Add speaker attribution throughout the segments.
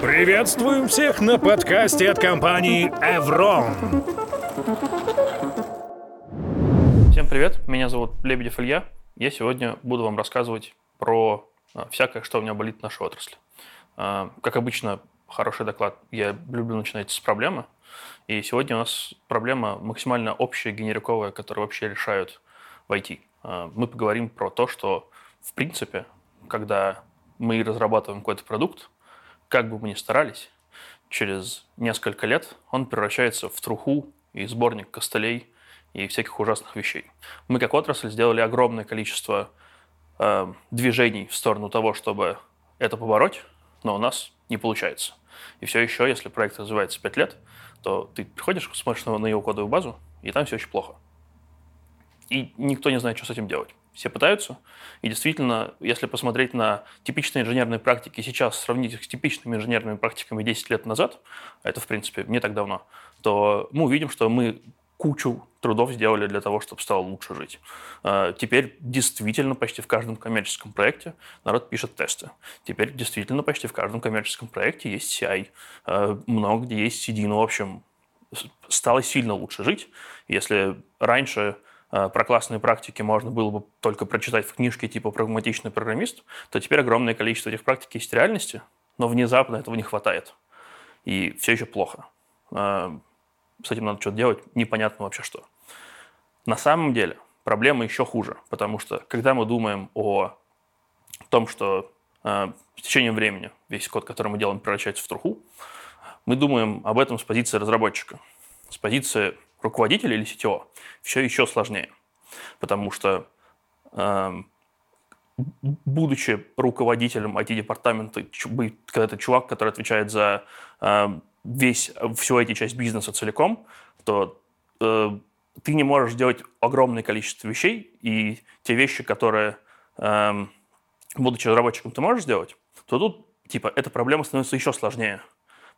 Speaker 1: Приветствуем всех на подкасте от компании Evron.
Speaker 2: Всем привет, меня зовут Лебедев Илья. Я сегодня буду вам рассказывать про а, всякое, что у меня болит в нашей отрасли. А, как обычно, хороший доклад я люблю начинать с проблемы. И сегодня у нас проблема максимально общая, генериковая, которую вообще решают в IT. А, мы поговорим про то, что в принципе, когда мы разрабатываем какой-то продукт, как бы мы ни старались, через несколько лет он превращается в труху и сборник костылей и всяких ужасных вещей. Мы как отрасль сделали огромное количество э, движений в сторону того, чтобы это побороть, но у нас не получается. И все еще, если проект развивается 5 лет, то ты приходишь, смотришь на его кодовую базу, и там все очень плохо. И никто не знает, что с этим делать. Все пытаются. И действительно, если посмотреть на типичные инженерные практики сейчас, сравнить их с типичными инженерными практиками 10 лет назад, это, в принципе, не так давно, то мы увидим, что мы кучу трудов сделали для того, чтобы стало лучше жить. А, теперь действительно почти в каждом коммерческом проекте народ пишет тесты. Теперь действительно почти в каждом коммерческом проекте есть CI. А, много где есть CD. Ну, в общем, стало сильно лучше жить. Если раньше а, про классные практики можно было бы только прочитать в книжке типа «Прагматичный программист», то теперь огромное количество этих практик есть в реальности, но внезапно этого не хватает. И все еще плохо с этим надо что-то делать, непонятно вообще что. На самом деле проблема еще хуже, потому что когда мы думаем о том, что э, с течением времени весь код, который мы делаем, превращается в труху, мы думаем об этом с позиции разработчика. С позиции руководителя или CTO все еще сложнее, потому что э, будучи руководителем IT-департамента, когда это чувак, который отвечает за э, весь, всю эти часть бизнеса целиком, то э, ты не можешь делать огромное количество вещей, и те вещи, которые, э, будучи разработчиком, ты можешь сделать, то тут, типа, эта проблема становится еще сложнее,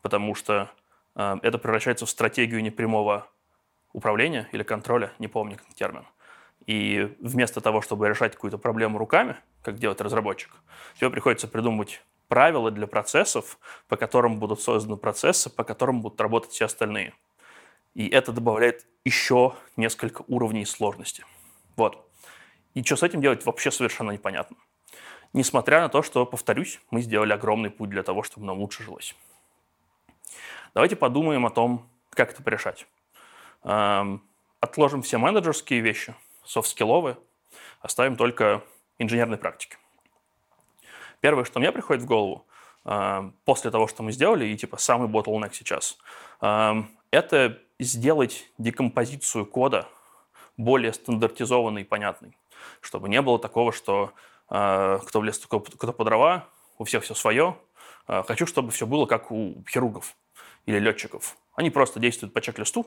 Speaker 2: потому что э, это превращается в стратегию непрямого управления или контроля, не помню как термин. И вместо того, чтобы решать какую-то проблему руками, как делает разработчик, тебе приходится придумывать правила для процессов, по которым будут созданы процессы, по которым будут работать все остальные. И это добавляет еще несколько уровней сложности. Вот. И что с этим делать, вообще совершенно непонятно. Несмотря на то, что, повторюсь, мы сделали огромный путь для того, чтобы нам лучше жилось. Давайте подумаем о том, как это порешать. Эм, отложим все менеджерские вещи, софт-скилловые, оставим только инженерные практики. Первое, что мне приходит в голову, э, после того, что мы сделали, и типа самый bottleneck сейчас, э, это сделать декомпозицию кода более стандартизованной и понятной, чтобы не было такого, что э, кто в лес, кто по дрова, у всех все свое. Хочу, чтобы все было как у хирургов или летчиков. Они просто действуют по чек-листу,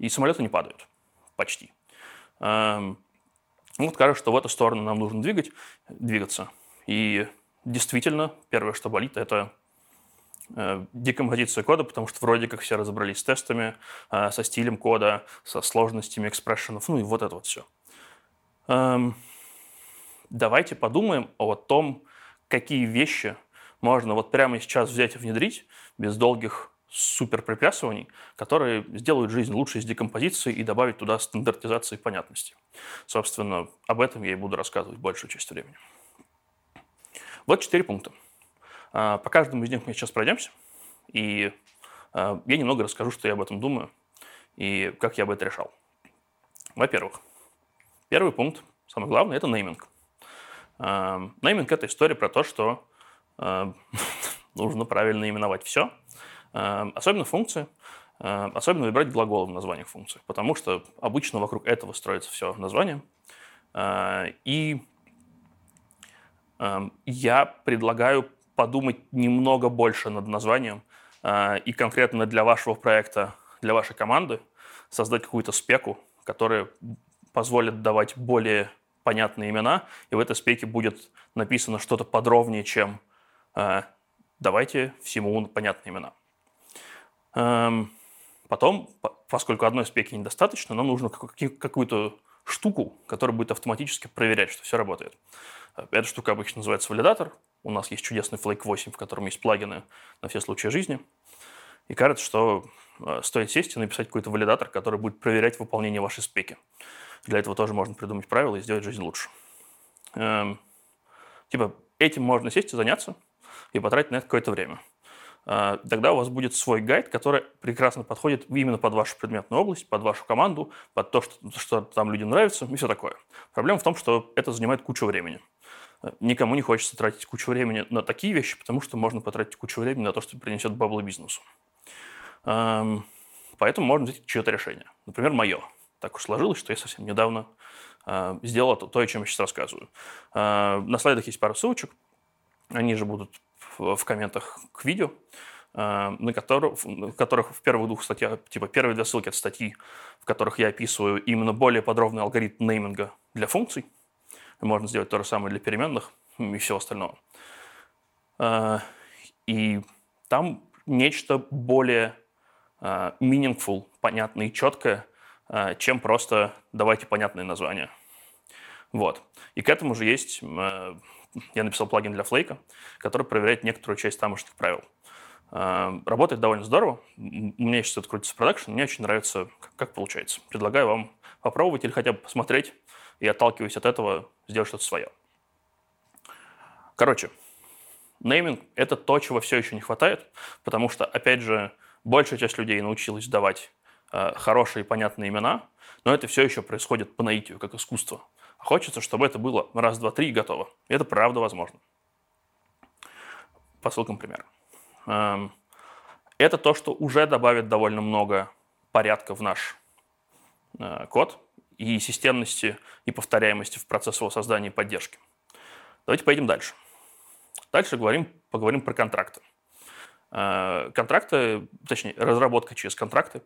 Speaker 2: и самолеты не падают. Почти. Эм, вот кажется, что в эту сторону нам нужно двигать, двигаться. И действительно, первое, что болит, это э, декомпозиция кода, потому что вроде как все разобрались с тестами, э, со стилем кода, со сложностями экспрессионов, ну и вот это вот все. Эм, давайте подумаем о том, какие вещи можно вот прямо сейчас взять и внедрить без долгих супер которые сделают жизнь лучше с декомпозицией и добавить туда стандартизации и понятности. Собственно, об этом я и буду рассказывать большую часть времени. Вот четыре пункта. А, по каждому из них мы сейчас пройдемся, и а, я немного расскажу, что я об этом думаю и как я бы это решал. Во-первых, первый пункт, самый главный, это нейминг. А, нейминг – это история про то, что нужно правильно именовать все, особенно функции, особенно выбирать глаголы в названиях функций, потому что обычно вокруг этого строится все название. И Эм, я предлагаю подумать немного больше над названием э, и конкретно для вашего проекта, для вашей команды создать какую-то спеку, которая позволит давать более понятные имена, и в этой спеке будет написано что-то подробнее, чем э, «давайте всему понятные имена». Эм, потом, поскольку одной спеки недостаточно, нам нужно какую-то штуку, которая будет автоматически проверять, что все работает. Эта штука обычно называется валидатор. У нас есть чудесный Flake 8, в котором есть плагины на все случаи жизни. И кажется, что э, стоит сесть и написать какой-то валидатор, который будет проверять выполнение вашей спеки. Для этого тоже можно придумать правила и сделать жизнь лучше. Эм, типа, этим можно сесть и заняться, и потратить на это какое-то время. Э, тогда у вас будет свой гайд, который прекрасно подходит именно под вашу предметную область, под вашу команду, под то, что, что там людям нравится и все такое. Проблема в том, что это занимает кучу времени. Э, никому не хочется тратить кучу времени на такие вещи, потому что можно потратить кучу времени на то, что принесет бабло бизнесу. Эм, поэтому можно взять чье-то решение. Например, мое. Так уж сложилось, что я совсем недавно э, сделал то, о чем я сейчас рассказываю. На слайдах есть пара ссылочек. Они же будут в комментах к видео, э, на которых, в которых в первых двух статьях, типа первые две ссылки – это статьи, в которых я описываю именно более подробный алгоритм нейминга для функций. Можно сделать то же самое для переменных и всего остального. Э, и там нечто более э, meaningful, понятное и четкое, чем просто давайте понятные названия. Вот. И к этому же есть я написал плагин для Flake, который проверяет некоторую часть тамошних правил. А, работает довольно здорово. У меня сейчас это крутится продакшн. Мне очень нравится, как получается. Предлагаю вам попробовать или хотя бы посмотреть и, отталкиваясь от этого, сделать что-то свое. Короче, нейминг – это то, чего все еще не хватает, потому что, опять же, большая часть людей научилась давать э, хорошие и понятные имена, но это все еще происходит по наитию, как искусство. Хочется, чтобы это было раз, два, три и готово. И это правда возможно. По ссылкам пример. Эм, это то, что уже добавит довольно много порядка в наш э, код и системности, и повторяемости в процесс его создания и поддержки. Давайте поедем дальше. Дальше говорим, поговорим про контракты. Э, контракты, точнее, разработка через контракты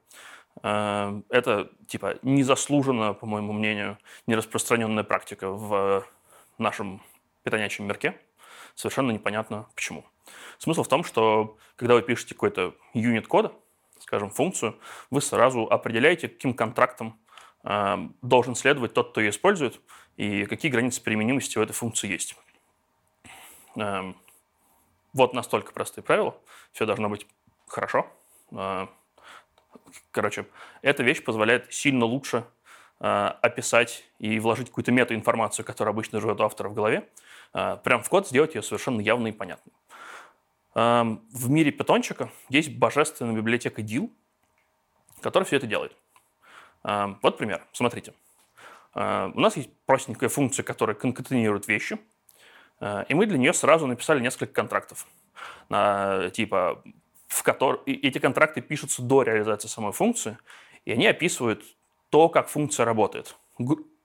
Speaker 2: это, типа, незаслуженно, по моему мнению, нераспространенная практика в нашем питонячем мирке. Совершенно непонятно почему. Смысл в том, что когда вы пишете какой-то юнит кода, скажем, функцию, вы сразу определяете, каким контрактом э, должен следовать тот, кто ее использует, и какие границы применимости у этой функции есть. Э, вот настолько простые правила. Все должно быть хорошо. Э, Короче, эта вещь позволяет сильно лучше э, описать и вложить какую-то метаинформацию, которая обычно живет у автора в голове, э, прям в код сделать ее совершенно явной и понятной. Э, в мире питончика есть божественная библиотека DIL, которая все это делает. Э, вот пример. Смотрите. Э, у нас есть простенькая функция, которая конкатенирует вещи, и мы для нее сразу написали несколько контрактов. На, типа в котором эти контракты пишутся до реализации самой функции, и они описывают то, как функция работает.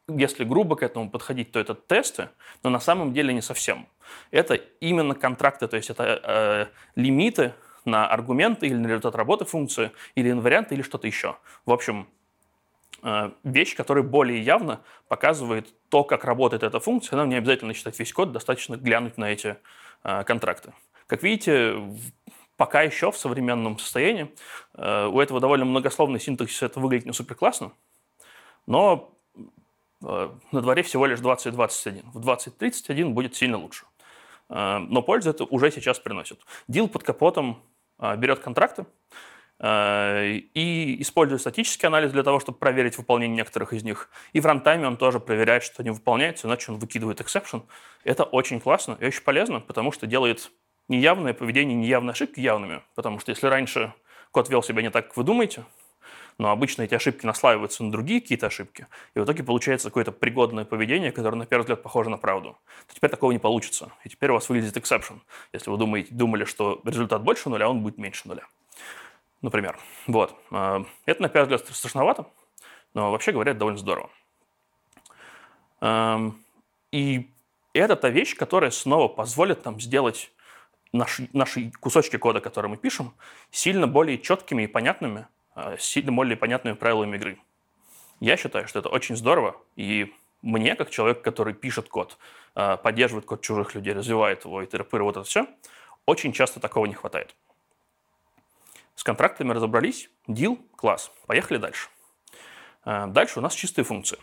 Speaker 2: Если грубо к этому подходить, то это тесты, но на самом деле не совсем. Это именно контракты, то есть это э, лимиты на аргументы или на результат работы функции, или инварианты, или что-то еще. В общем, э, вещь, которая более явно показывает то, как работает эта функция. Нам не обязательно читать весь код, достаточно глянуть на эти э, контракты. Как видите, пока еще в современном состоянии. Э, у этого довольно многословный синтаксис, это выглядит не супер классно, но э, на дворе всего лишь 2021. В 2031 будет сильно лучше. Э, но пользу это уже сейчас приносит. Дил под капотом берет контракты и использует статический анализ для того, чтобы проверить выполнение некоторых из них. И в рантайме он тоже проверяет, что они выполняются, иначе он выкидывает exception. Это очень классно и очень полезно, потому что делает неявное поведение, неявные ошибки явными. Потому что если раньше код вел себя не так, как вы думаете, но обычно эти ошибки наслаиваются на другие какие-то ошибки, и в итоге получается какое-то пригодное поведение, которое на первый взгляд похоже на правду. То теперь такого не получится. И теперь у вас вылезет exception. Если вы думаете, думали, что результат больше нуля, он будет меньше нуля. Например. Вот. А, это на первый взгляд страшновато, но вообще говоря, это довольно здорово. И это та вещь, которая снова позволит нам сделать наши, наши кусочки кода, которые мы пишем, сильно более четкими и понятными, а, сильно более понятными правилами игры. Я считаю, что это очень здорово, и мне, как человек, который пишет код, а, поддерживает код чужих людей, развивает его и вот это все, очень часто такого не хватает. С контрактами разобрались, deal, класс, поехали дальше. А, дальше у нас чистые функции.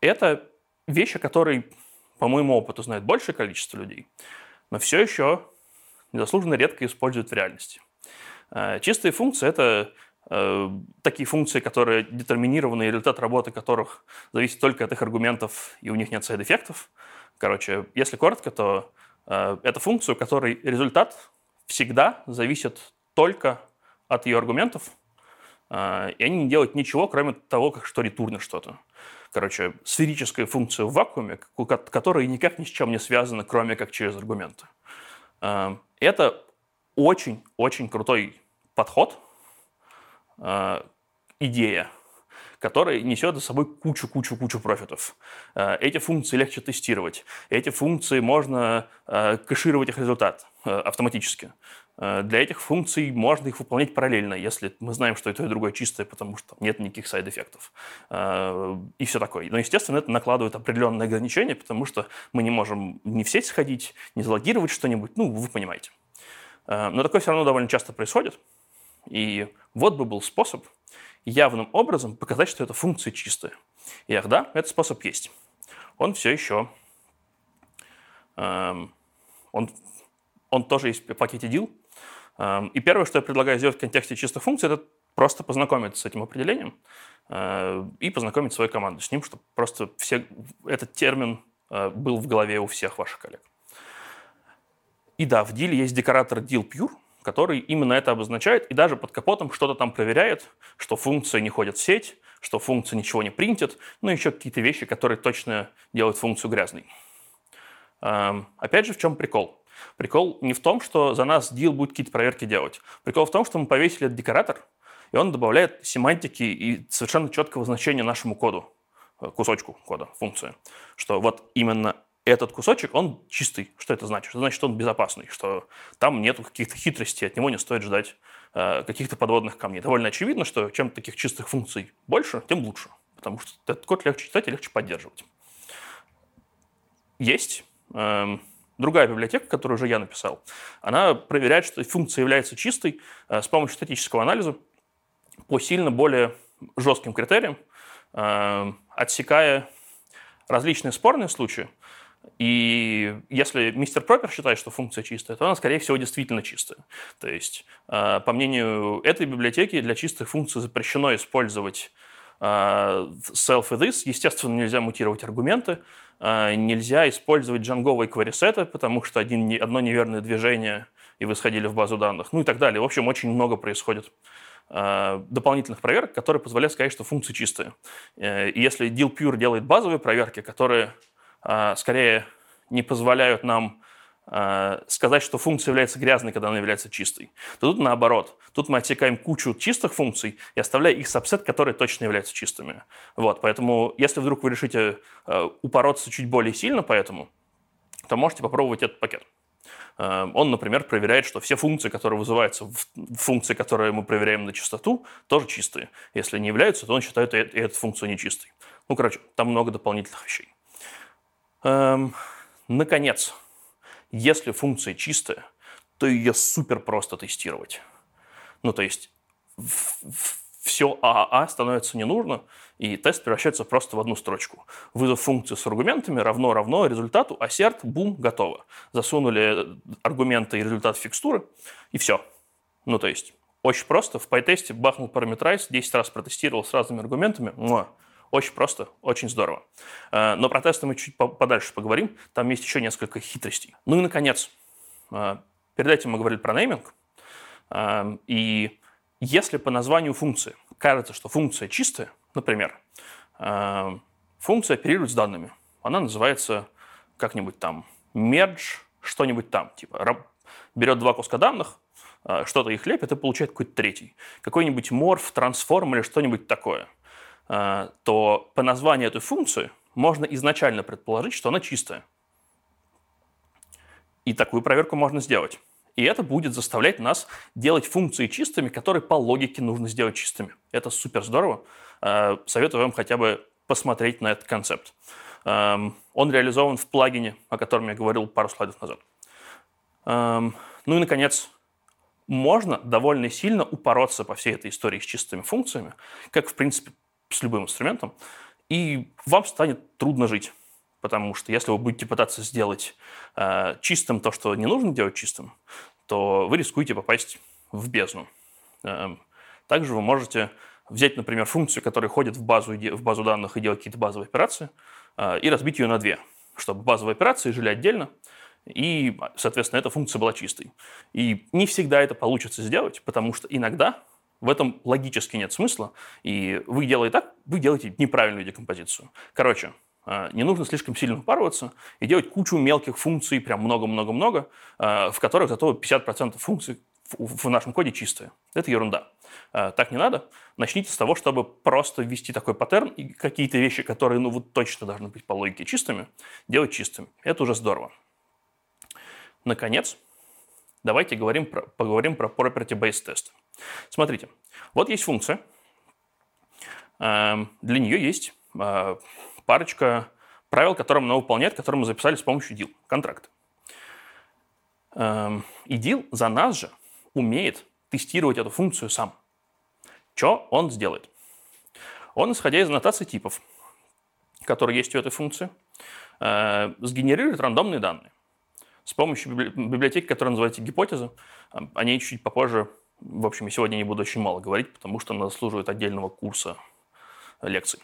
Speaker 2: Это вещи, которые, по моему опыту, знает большее количество людей, но все еще незаслуженно редко используют в реальности. Э, чистые функции — это э, такие функции, которые детерминированы, и результат работы которых зависит только от их аргументов, и у них нет сайд-эффектов. Короче, если коротко, то э, это функция, у которой результат всегда зависит только от ее аргументов, и они не делают ничего, кроме того, как что ретурнит что-то. Короче, сферическая функция в вакууме, которая никак ни с чем не связана, кроме как через аргументы. Э, это очень-очень крутой подход, э, идея, которая несет за собой кучу-кучу-кучу профитов. Э, эти функции легче тестировать. Эти функции можно э, кэшировать их результат автоматически. Для этих функций можно их выполнять параллельно, если мы знаем, что и то, и другое чистое, потому что нет никаких сайд-эффектов. И все такое. Но, естественно, это накладывает определенные ограничения, потому что мы не можем не в сеть сходить, не залогировать что-нибудь. Ну, вы понимаете. Но такое все равно довольно часто происходит. И вот бы был способ явным образом показать, что эта функция чистая. И ах да, этот способ есть. Он все еще... Эм, он, он тоже есть в пакете deal. Эм, и первое, что я предлагаю сделать в контексте чистых функций, это просто познакомиться с этим определением э, и познакомить свою команду с ним, чтобы просто все, этот термин э, был в голове у всех ваших коллег. И да, в deal есть декоратор deal pure, который именно это обозначает и даже под капотом что-то там проверяет, что функция не ходит в сеть, что функция ничего не принтит, ну еще какие-то вещи, которые точно делают функцию грязной. Эм, опять же, в чем прикол? Прикол не в том, что за нас deal будет какие-то проверки делать. Прикол в том, что мы повесили этот декоратор, и он добавляет семантики и совершенно четкого значения нашему коду, э, кусочку кода, функции. Что вот именно этот кусочек, он чистый. Что это значит? Это значит, что он безопасный, что там нет каких-то хитростей, от него не стоит ждать э, каких-то подводных камней. Довольно очевидно, что чем таких чистых функций больше, тем лучше, потому что этот код легче читать и легче поддерживать. Есть э, другая библиотека, которую уже я написал. Она проверяет, что функция является чистой э, с помощью статического анализа по сильно более жестким критериям, э, отсекая различные спорные случаи, и если мистер Пропер считает, что функция чистая, то она, скорее всего, действительно чистая. То есть, э, по мнению этой библиотеки, для чистых функций запрещено использовать self и this. Естественно, нельзя мутировать аргументы, э, нельзя использовать джанговые кварисеты, потому что один, одно неверное движение, и вы сходили в базу данных, ну и так далее. В общем, очень много происходит дополнительных проверок, которые позволяют сказать, что функции чистые. И если deal pure делает базовые проверки, которые скорее не позволяют нам сказать, что функция является грязной, когда она является чистой, то тут наоборот. Тут мы отсекаем кучу чистых функций и оставляем их сабсет, которые точно являются чистыми. Вот, поэтому если вдруг вы решите а, упороться чуть более сильно по этому, то можете попробовать этот пакет. Он, например, проверяет, что все функции, которые вызываются в функции, которые мы проверяем на чистоту, тоже чистые. Если не являются, то он считает и эту функцию нечистой. Ну, короче, там много дополнительных вещей. Эм, наконец, если функция чистая, то ее супер просто тестировать. Ну, то есть все ААА становится не нужно, и тест превращается просто в одну строчку. Вызов функции с аргументами равно-равно результату, ассерт, бум, готово. Засунули аргументы и результат фикстуры, и все. Ну, то есть очень просто. В PyTest бахнул параметрайз, 10 раз протестировал с разными аргументами. Муа. Очень просто, очень здорово. Э, но про тесты мы чуть подальше поговорим. Там есть еще несколько хитростей. Ну и, наконец, э, перед этим мы говорили про нейминг. Э, и если по названию функции кажется, что функция чистая, например, функция оперирует с данными. Она называется как-нибудь там merge, что-нибудь там. Типа берет два куска данных, что-то их лепит и получает какой-то третий. Какой-нибудь morph, transform или что-нибудь такое – то по названию этой функции можно изначально предположить, что она чистая. И такую проверку можно сделать. И это будет заставлять нас делать функции чистыми, которые по логике нужно сделать чистыми. Это супер здорово. Э, советую вам хотя бы посмотреть на этот концепт. Эм, он реализован в плагине, о котором я говорил пару слайдов назад. Эм, ну и, наконец, можно довольно сильно упороться по всей этой истории с чистыми функциями, как, в принципе, с любым инструментом, и вам станет трудно жить. Потому что если вы будете пытаться сделать э, чистым то, что не нужно делать чистым, то вы рискуете попасть в бездну. Э, также вы можете взять, например, функцию, которая ходит в базу, в базу данных и делает какие-то базовые операции, э, и разбить ее на две, чтобы базовые операции жили отдельно, и, соответственно, эта функция была чистой. И не всегда это получится сделать, потому что иногда в этом логически нет смысла, и вы делаете так, вы делаете неправильную декомпозицию. Короче, а, не нужно слишком сильно упарываться и делать кучу мелких функций, прям много-много-много, а, в которых зато 50% функций в нашем коде чистые. Это ерунда. А, так не надо. Начните с того, чтобы просто ввести такой паттерн и какие-то вещи, которые ну вот точно должны быть по логике чистыми, делать чистыми. Это уже здорово. Наконец, давайте говорим про, поговорим про property-based тест. Смотрите, вот есть функция. Для нее есть парочка правил, которые она выполняет, которые мы записали с помощью deal, контракта. Эм, и deal за нас же умеет тестировать эту функцию сам. Что он сделает? Он, исходя из аннотации типов, которые есть у этой функции, э, сгенерирует рандомные данные. С помощью библиотеки, которая называется гипотеза, о ней чуть попозже, в общем, сегодня не буду очень мало говорить, потому что она заслуживает отдельного курса лекций.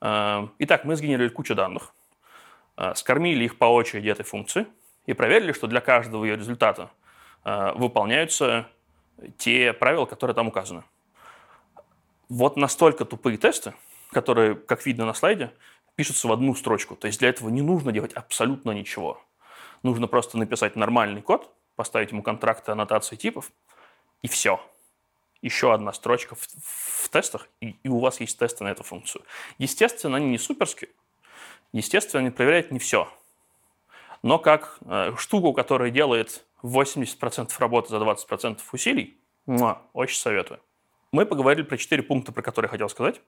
Speaker 2: Эм, итак, мы сгенерировали кучу данных, э, скормили их по очереди этой функции и проверили, что для каждого ее результата э, выполняются те правила, которые там указаны. Вот настолько тупые тесты, которые, как видно на слайде, пишутся в одну строчку. То есть для этого не нужно делать абсолютно ничего. Нужно просто написать нормальный код, поставить ему контракты, аннотации типов, и все еще одна строчка в, в тестах, и, и у вас есть тесты на эту функцию. Естественно, они не суперские. Естественно, они проверяют не все. Но как э, штуку, которая делает 80% работы за 20% усилий, муа, очень советую. Мы поговорили про четыре пункта, про которые я хотел сказать,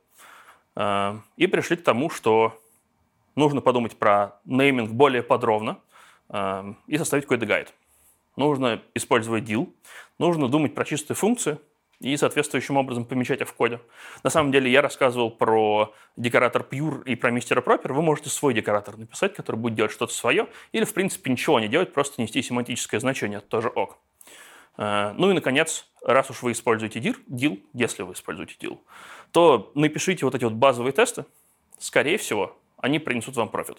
Speaker 2: э, и пришли к тому, что нужно подумать про нейминг более подробно э, и составить какой-то гайд. Нужно использовать deal, нужно думать про чистые функции – и соответствующим образом помечать их в коде. На самом деле я рассказывал про декоратор Pure и про мистера Пропер. Вы можете свой декоратор написать, который будет делать что-то свое, или, в принципе, ничего не делать, просто нести семантическое значение, это тоже ок. Э, ну и, наконец, раз уж вы используете dir, deal, если вы используете deal, то напишите вот эти вот базовые тесты. Скорее всего, они принесут вам профит.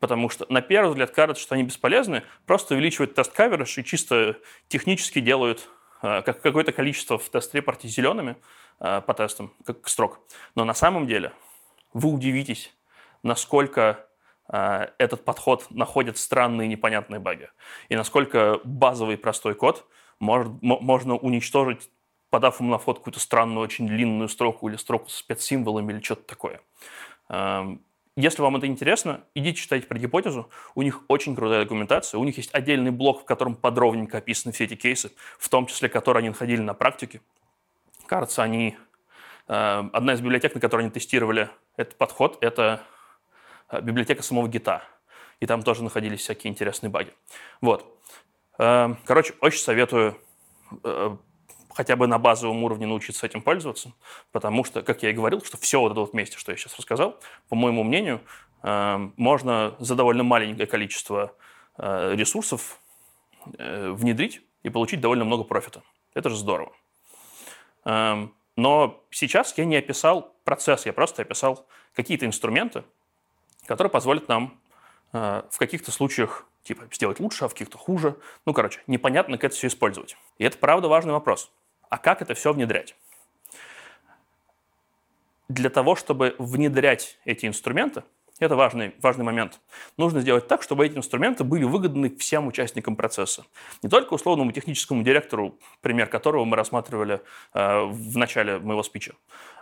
Speaker 2: Потому что на первый взгляд кажется, что они бесполезны, просто увеличивают тест-каверидж и чисто технически делают Э, как какое-то количество в тест-репорте зелеными э, по тестам, как строк. Но на самом деле вы удивитесь, насколько э, этот подход находит странные непонятные баги. И насколько базовый простой код может, можно уничтожить, подав ему на вход какую-то странную, очень длинную строку или строку с спецсимволами или что-то такое. Если вам это интересно, идите читайте про гипотезу. У них очень крутая документация. У них есть отдельный блок, в котором подробненько описаны все эти кейсы, в том числе, которые они находили на практике. Кажется, они... Э, одна из библиотек, на которой они тестировали этот подход, это э, библиотека самого гита. И там тоже находились всякие интересные баги. Вот. Э, короче, очень советую хотя бы на базовом уровне научиться этим пользоваться, потому что, как я и говорил, что все вот это вот вместе, что я сейчас рассказал, по моему мнению, э, можно за довольно маленькое количество э, ресурсов э, внедрить и получить довольно много профита. Это же здорово. Но сейчас я не описал процесс, я просто описал какие-то инструменты, которые позволят нам в каких-то случаях типа сделать лучше, а в каких-то хуже. Ну, короче, непонятно, как это все использовать. И это правда важный вопрос. А как это все внедрять? Для того, чтобы внедрять эти инструменты, это важный, важный момент. Нужно сделать так, чтобы эти инструменты были выгодны всем участникам процесса. Не только условному техническому директору, пример которого мы рассматривали э, в начале моего спича,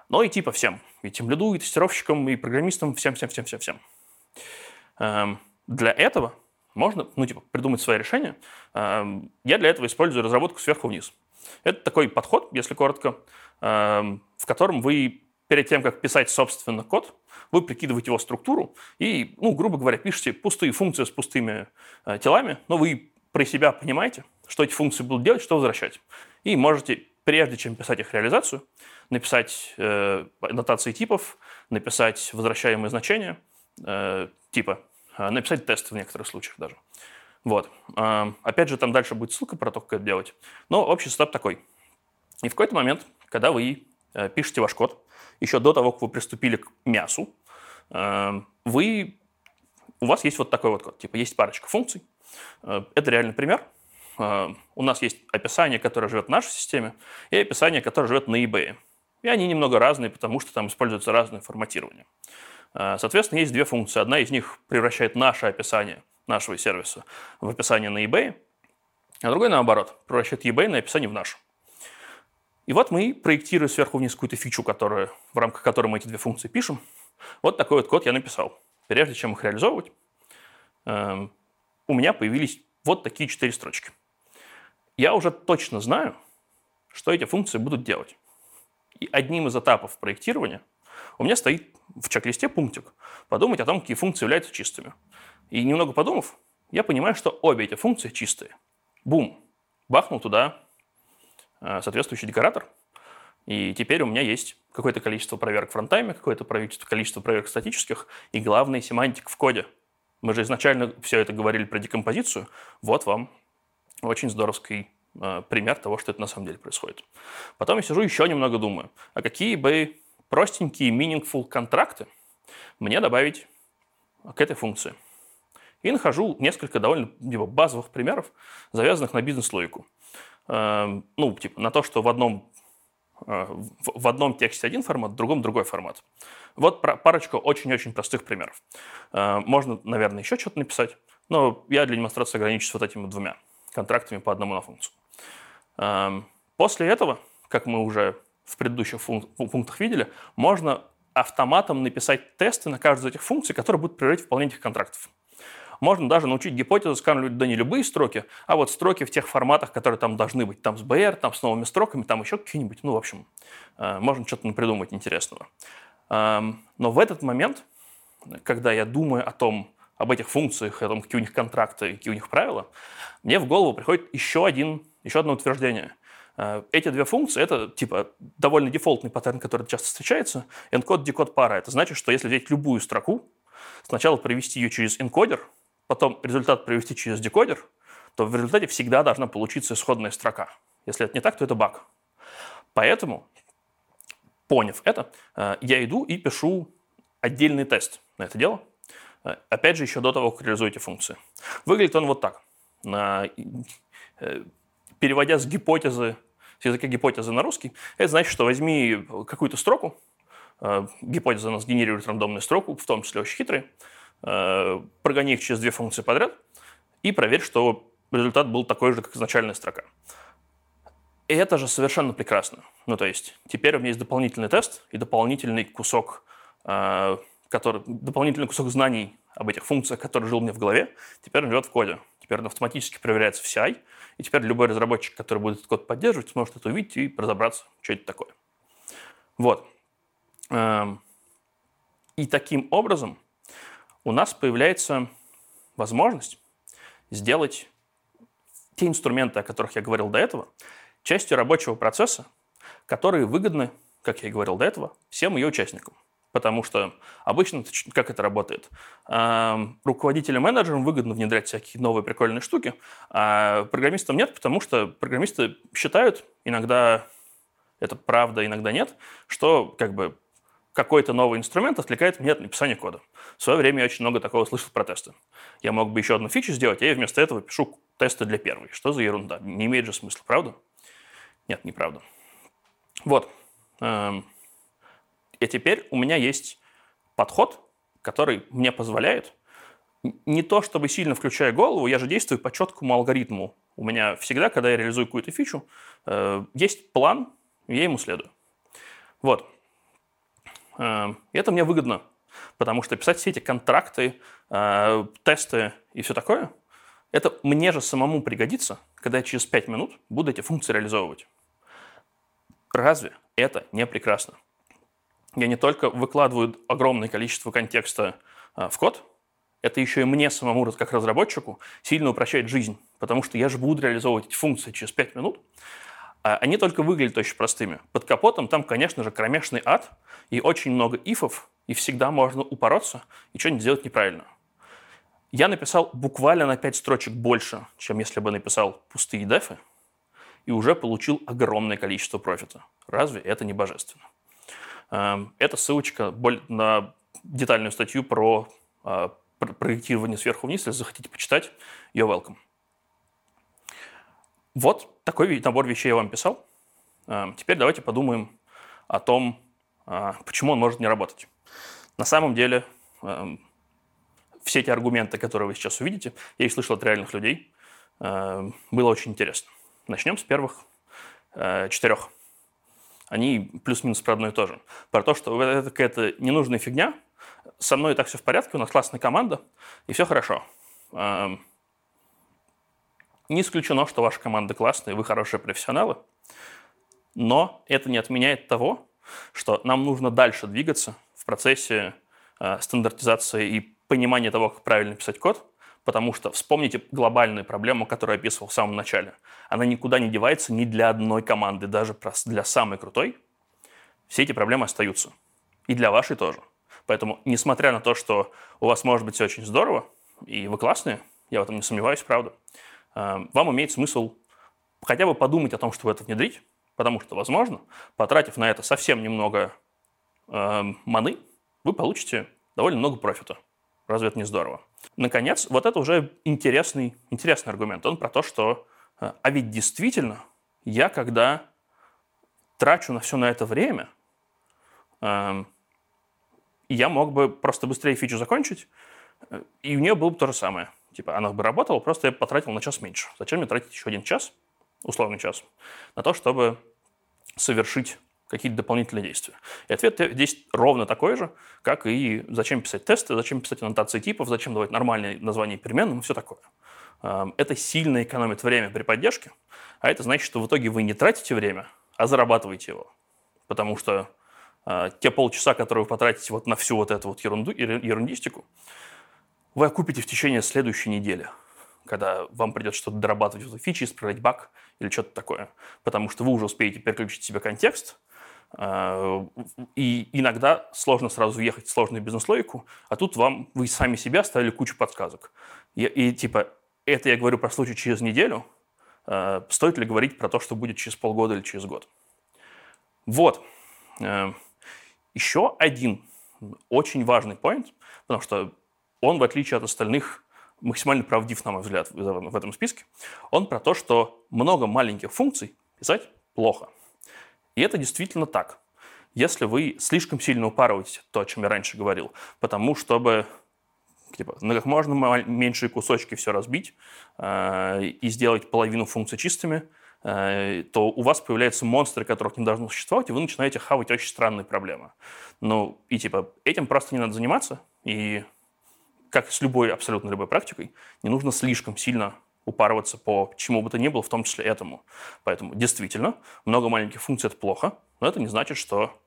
Speaker 2: но и типа всем. И тем лиду, и тестировщикам, и программистам, всем-всем-всем-всем-всем. Эм, для этого можно, ну, типа, придумать свое решение. Эм, я для этого использую разработку сверху вниз. Это такой подход, если коротко, эм, в котором вы перед тем, как писать, собственно, код, вы прикидываете его структуру и, ну, грубо говоря, пишете пустые функции с пустыми э, телами, но вы про себя понимаете, что эти функции будут делать, что возвращать. И можете, прежде чем писать их реализацию, написать э, нотации типов, написать возвращаемые значения э, типа, э, написать тест в некоторых случаях даже. Вот. Э, опять же, там дальше будет ссылка про то, как это делать. Но общий сетап такой. И в какой-то момент, когда вы э, пишете ваш код, еще до того, как вы приступили к мясу, э, вы, у вас есть вот такой вот код. Типа есть парочка функций. Э, это реальный пример. У нас есть описание, которое живет в нашей системе, и описание, которое живет на eBay. И они немного разные, потому что там используется разное форматирование. Соответственно, есть две функции. Одна из них превращает наше описание нашего сервиса в описание на eBay, а другой, наоборот, превращает eBay на описание в наше. И вот мы, проектируя сверху вниз какую-то фичу, которая, в рамках которой мы эти две функции пишем, вот такой вот код я написал. Прежде чем их реализовывать, эм, у меня появились вот такие четыре строчки. Я уже точно знаю, что эти функции будут делать. И одним из этапов проектирования у меня стоит в чек-листе пунктик подумать о том, какие функции являются чистыми. И немного подумав, я понимаю, что обе эти функции чистые. Бум! Бахнул туда э, соответствующий декоратор, и теперь у меня есть какое-то количество проверок в фронтайме, какое-то количество проверок статических, и главное, семантик в коде. Мы же изначально все это говорили про декомпозицию. Вот вам очень здоровский э, пример того, что это на самом деле происходит. Потом я сижу еще немного думаю, а какие бы простенькие meaningful контракты мне добавить к этой функции. И нахожу несколько довольно типа, базовых примеров, завязанных на бизнес-логику. Э, ну, типа на то, что в одном, э, в одном тексте один формат, в другом другой формат. Вот парочка очень-очень простых примеров. Э, можно, наверное, еще что-то написать, но я для демонстрации ограничусь вот этими двумя контрактами по одному на функцию. Эм, после этого, как мы уже в предыдущих пунктах видели, можно автоматом написать тесты на каждую из этих функций, которые будут проверять выполнение этих контрактов. Можно даже научить гипотезу сканировать да не любые строки, а вот строки в тех форматах, которые там должны быть. Там с BR, там с новыми строками, там еще какие-нибудь. Ну, в общем, э, можно что-то придумать интересного. Эм, но в этот момент, когда я думаю о том, об этих функциях, о том, какие у них контракты, какие у них правила, мне в голову приходит еще, один, еще одно утверждение. Э, эти две функции – это типа довольно дефолтный паттерн, который часто встречается. Encode, decode пара. Это значит, что если взять любую строку, сначала провести ее через энкодер, потом результат провести через декодер, то в результате всегда должна получиться исходная строка. Если это не так, то это баг. Поэтому, поняв это, э, я иду и пишу отдельный тест на это дело. Э, опять же, еще до того, как реализуете функции. Выглядит он вот так. Переводя с гипотезы с языка гипотезы на русский, это значит, что возьми какую-то строку, э, гипотеза нас генерирует рандомную строку, в том числе очень хитрые, э, прогони их через две функции подряд и проверь, что результат был такой же, как изначальная строка. И это же совершенно прекрасно. Ну, то есть, теперь у меня есть дополнительный тест и дополнительный кусок, э, который, дополнительный кусок знаний об этих функциях, который жил мне в голове, теперь он живет в коде. Теперь он автоматически проверяется в CI, и теперь любой разработчик, который будет этот код поддерживать, сможет это увидеть и разобраться, что это такое. Вот. Эм, и таким образом у нас появляется возможность сделать те инструменты, о которых я говорил до этого, частью рабочего процесса, которые выгодны, как я и говорил до этого, всем ее участникам. Потому что обычно как это работает? Руководителям, менеджерам выгодно внедрять всякие новые прикольные штуки, а программистам нет, потому что программисты считают, иногда это правда, иногда нет, что как бы какой-то новый инструмент отвлекает меня от написания кода. В свое время я очень много такого слышал про тесты. Я мог бы еще одну фичу сделать, а я вместо этого пишу тесты для первой. Что за ерунда? Не имеет же смысла, правда? Нет, неправда. Вот. И теперь у меня есть подход, который мне позволяет не то чтобы сильно включая голову, я же действую по четкому алгоритму. У меня всегда, когда я реализую какую-то фичу, э, есть план, я ему следую. Вот. Э, и это мне выгодно, потому что писать все эти контракты, э, тесты и все такое, это мне же самому пригодится, когда я через 5 минут буду эти функции реализовывать. Разве это не прекрасно? я не только выкладываю огромное количество контекста а, в код, это еще и мне самому, как разработчику, сильно упрощает жизнь, потому что я же буду реализовывать эти функции через 5 минут, они только выглядят очень простыми. Под капотом там, конечно же, кромешный ад и очень много ифов, и всегда можно упороться и что-нибудь сделать неправильно. Я написал буквально на 5 строчек больше, чем если бы написал пустые дефы, и уже получил огромное количество профита. Разве это не божественно? Эм, это ссылочка на детальную статью про а, проектирование сверху вниз, если захотите почитать, you're welcome. Вот такой набор вещей я вам писал. Эм, теперь давайте подумаем о том, а, почему он может не работать. На самом деле, эм, все эти аргументы, которые вы сейчас увидите, я их слышал от реальных людей, эм, было очень интересно. Начнем с первых э, четырех. Они плюс-минус про одно и то же. Про то, что это какая-то ненужная фигня, со мной и так все в порядке, у нас классная команда, и все хорошо. Не исключено, что ваша команда классная, вы хорошие профессионалы, но это не отменяет того, что нам нужно дальше двигаться в процессе э, стандартизации и понимания того, как правильно писать код, потому что вспомните глобальную проблему, которую я описывал в самом начале. Она никуда не девается ни для одной команды, даже для самой крутой. Все эти проблемы остаются. И для вашей тоже. Поэтому, несмотря на то, что у вас может быть все очень здорово, и вы классные, я в этом не сомневаюсь, правда, вам имеет смысл хотя бы подумать о том, чтобы это внедрить, потому что, возможно, потратив на это совсем немного э, маны, вы получите довольно много профита. Разве это не здорово? Наконец, вот это уже интересный, интересный аргумент. Он про то, что э, а ведь действительно я, когда трачу на все на это время, э, я мог бы просто быстрее фичу закончить, э, и у нее было бы то же самое – Типа, она бы работала, просто я потратил на час меньше. Зачем мне тратить еще один час, условный час, на то, чтобы совершить какие-то дополнительные действия. И ответ здесь ровно такой же, как и зачем писать тесты, зачем писать аннотации типов, зачем давать нормальные названия переменным и все такое. Эм, это сильно экономит время при поддержке, а это значит, что в итоге вы не тратите время, а зарабатываете его. Потому что э, те полчаса, которые вы потратите вот на всю вот эту вот ерунду, ерундистику, вы окупите в течение следующей недели, когда вам придется что-то дорабатывать в фичи, исправлять баг или что-то такое. Потому что вы уже успеете переключить себе контекст, э, и иногда сложно сразу въехать в сложную бизнес-логику, а тут вам, вы сами себе оставили кучу подсказок. И, и типа, это я говорю про случай через неделю, э, стоит ли говорить про то, что будет через полгода или через год. Вот. Э, еще один очень важный point, потому что он, в отличие от остальных, максимально правдив, на мой взгляд, в этом списке. Он про то, что много маленьких функций писать плохо. И это действительно так. Если вы слишком сильно упарываете то, о чем я раньше говорил, потому чтобы типа, на как можно меньшие кусочки все разбить э, и сделать половину функций чистыми, э, то у вас появляются монстры, которых не должно существовать, и вы начинаете хавать очень странные проблемы. Ну, и типа, этим просто не надо заниматься, и как с любой, абсолютно любой практикой, не нужно слишком сильно упарываться по чему бы то ни было, в том числе этому. Поэтому действительно, много маленьких функций – это плохо, но это не значит, что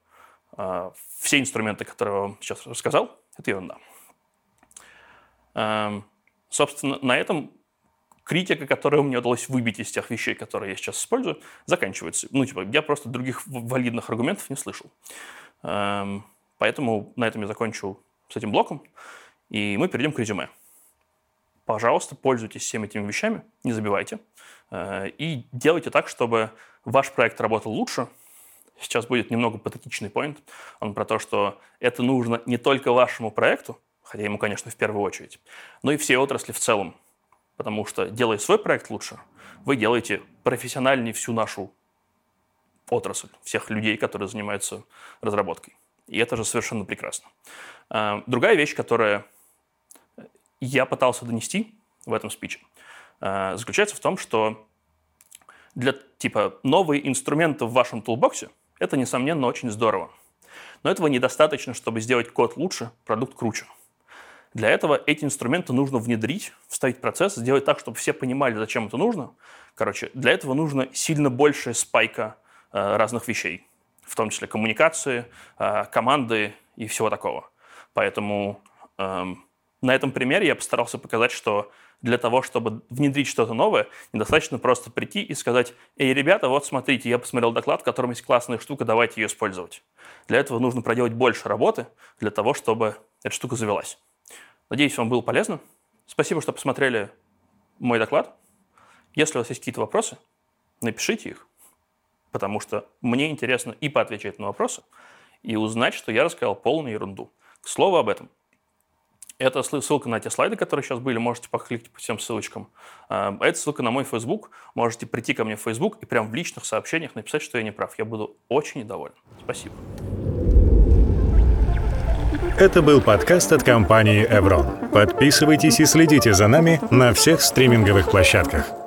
Speaker 2: э, все инструменты, которые я вам сейчас рассказал, это ерунда. Э, собственно, на этом критика, которую мне удалось выбить из тех вещей, которые я сейчас использую, заканчивается. Ну, типа, я просто других валидных аргументов не слышал. Э, поэтому на этом я закончу с этим блоком. И мы перейдем к резюме. Пожалуйста, пользуйтесь всеми этими вещами, не забивайте. Э, и делайте так, чтобы ваш проект работал лучше. Сейчас будет немного патетичный поинт. Он про то, что это нужно не только вашему проекту, хотя ему, конечно, в первую очередь, но и всей отрасли в целом. Потому что, делая свой проект лучше, вы делаете профессиональнее всю нашу отрасль, всех людей, которые занимаются разработкой. И это же совершенно прекрасно. Э, другая вещь, которая я пытался донести в этом спиче, э, заключается в том, что для типа новые инструменты в вашем тулбоксе это, несомненно, очень здорово. Но этого недостаточно, чтобы сделать код лучше, продукт круче. Для этого эти инструменты нужно внедрить, вставить процесс, сделать так, чтобы все понимали, зачем это нужно. Короче, для этого нужно сильно большая спайка э, разных вещей, в том числе коммуникации, э, команды и всего такого. Поэтому эм, на этом примере я постарался показать, что для того, чтобы внедрить что-то новое, недостаточно просто прийти и сказать, эй, ребята, вот смотрите, я посмотрел доклад, в котором есть классная штука, давайте ее использовать. Для этого нужно проделать больше работы для того, чтобы эта штука завелась. Надеюсь, вам было полезно. Спасибо, что посмотрели мой доклад. Если у вас есть какие-то вопросы, напишите их, потому что мне интересно и поотвечать на вопросы, и узнать, что я рассказал полную ерунду. К слову об этом. Это ссылка на те слайды, которые сейчас были, можете покликать по всем ссылочкам. А, это ссылка на мой Facebook. Можете прийти ко мне в Facebook и прям в личных сообщениях написать, что я не прав. Я буду очень недоволен. Спасибо.
Speaker 1: Это был подкаст от компании Evron. Подписывайтесь и следите за нами на всех стриминговых площадках.